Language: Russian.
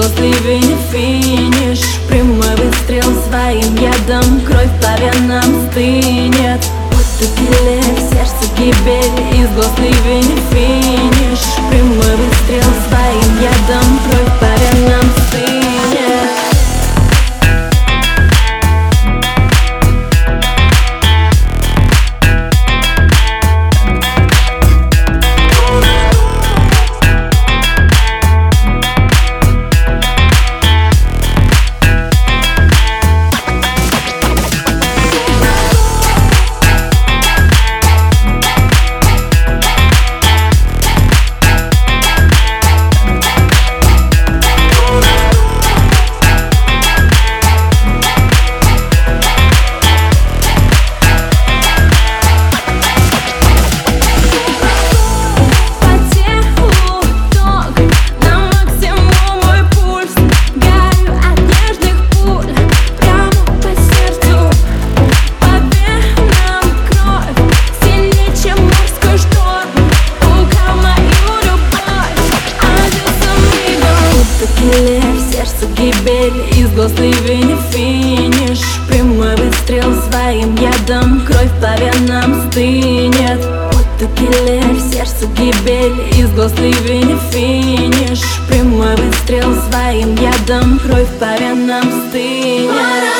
глаз ливень финиш Прямой выстрел своим ядом Кровь по венам стынет. Вот и сердце гибель Из глаз ливень финиш Прямой выстрел своим ядом Кровь по венам киле В сердце гибель, из глаз ливень финиш Прямой выстрел своим ядом Кровь по венам стынет. Вот киле в сердце гибель, из глаз ливень финиш Прямой выстрел своим ядом Кровь по венам стынет